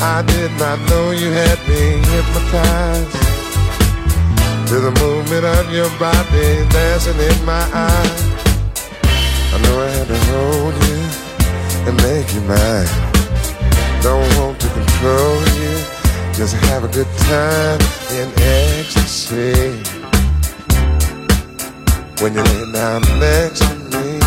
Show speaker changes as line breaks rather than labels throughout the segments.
I did not know you had me hypnotized to the movement of your body dancing in my eyes. I know I had to hold you and make you mine. Don't want to control you, just have a good time in ecstasy. When you lay down next to me,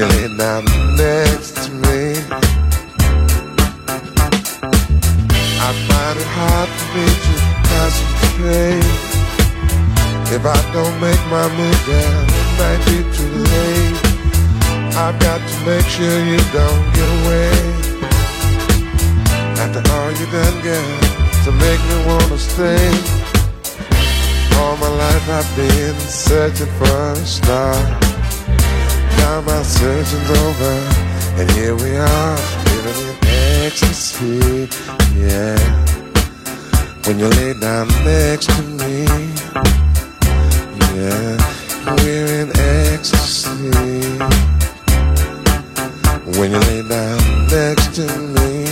When you lay down next to me. I find it hard for me to concentrate. If I don't make my move, then it might be too late. I've got to make sure you don't get away. After all you done, girl, to make me wanna stay. All my life I've been searching for a star. Now my searching's over, and here we are, living in ecstasy, yeah. When you lay down next to me, yeah, we're in ecstasy. When you lay down next to me.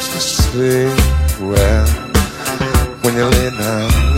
Ecstasy. Well, when you lay down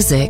music.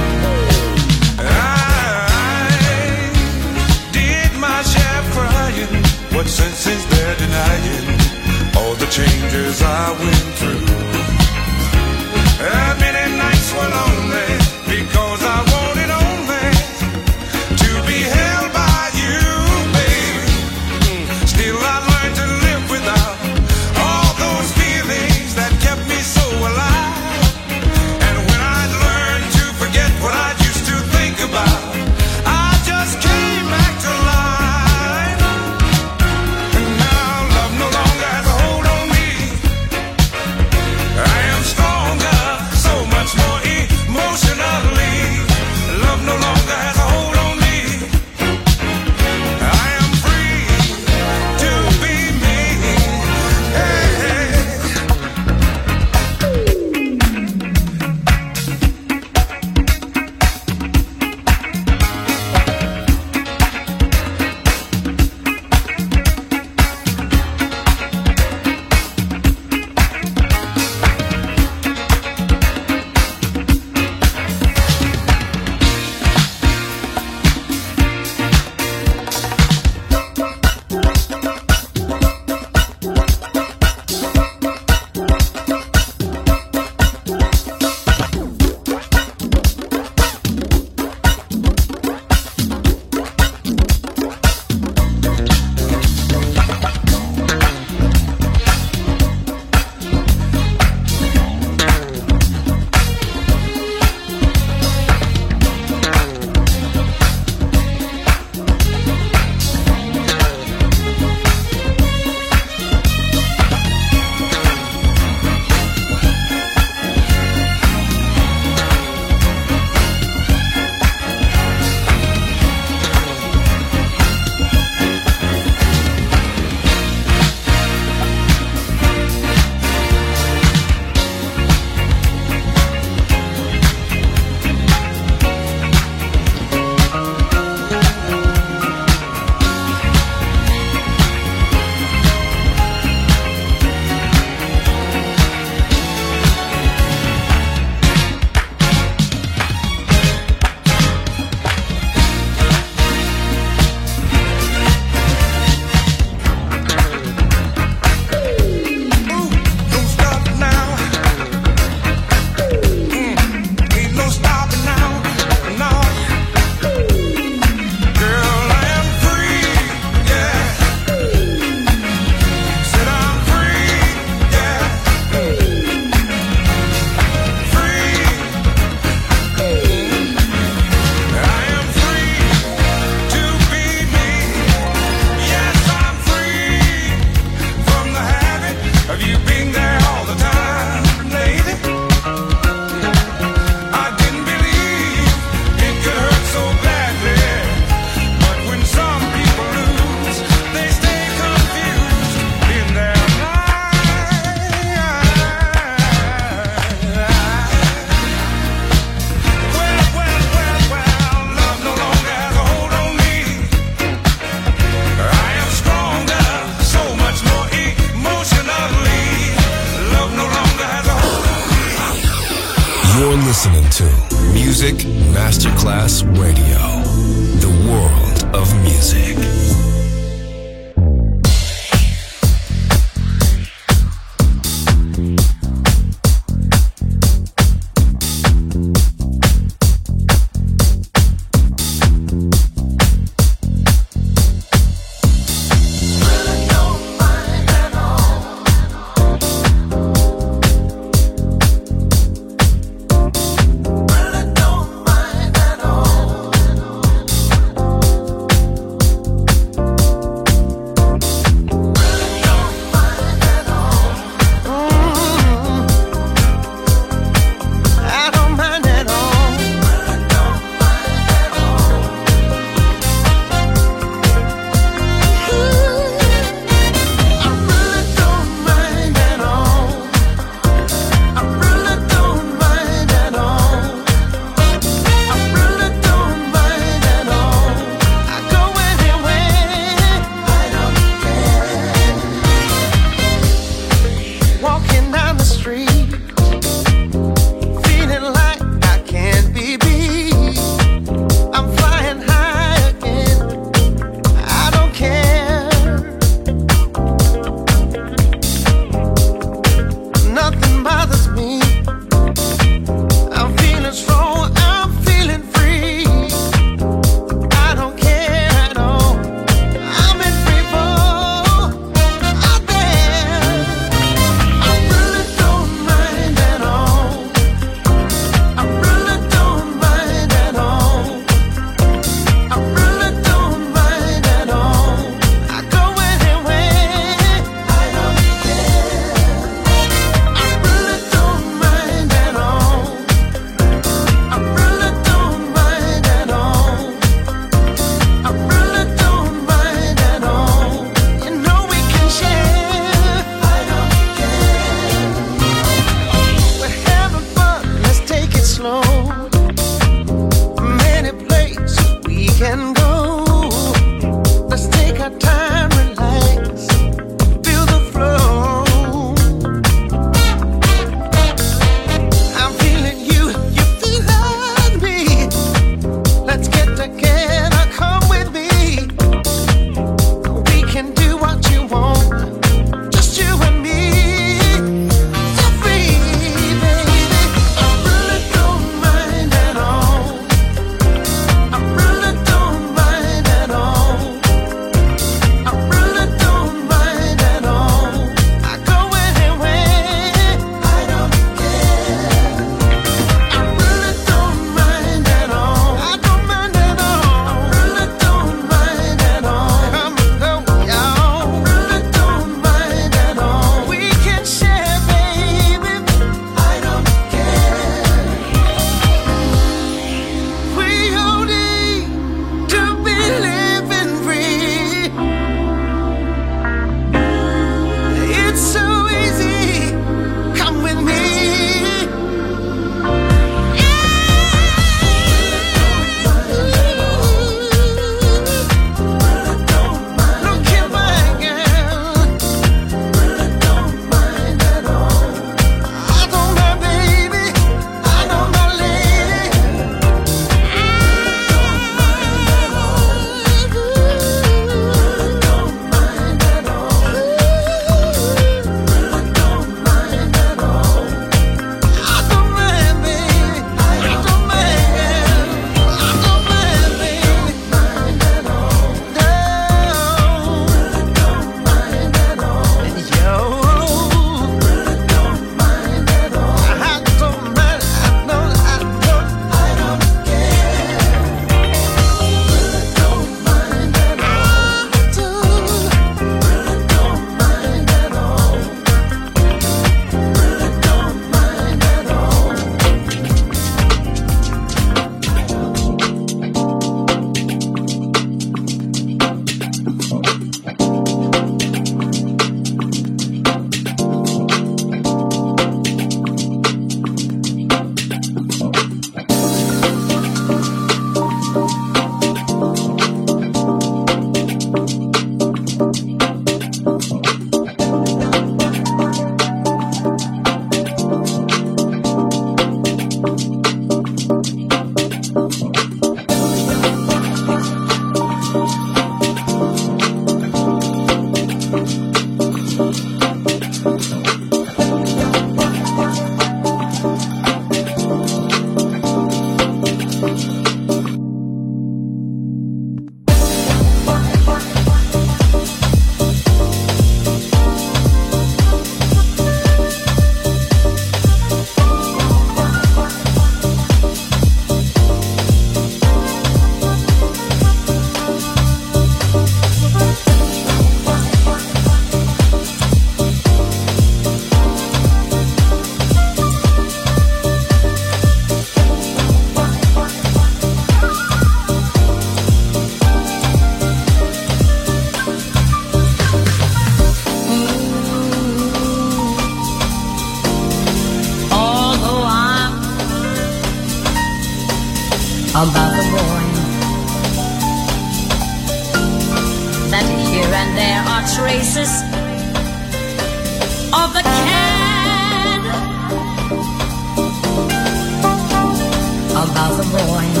About the boy.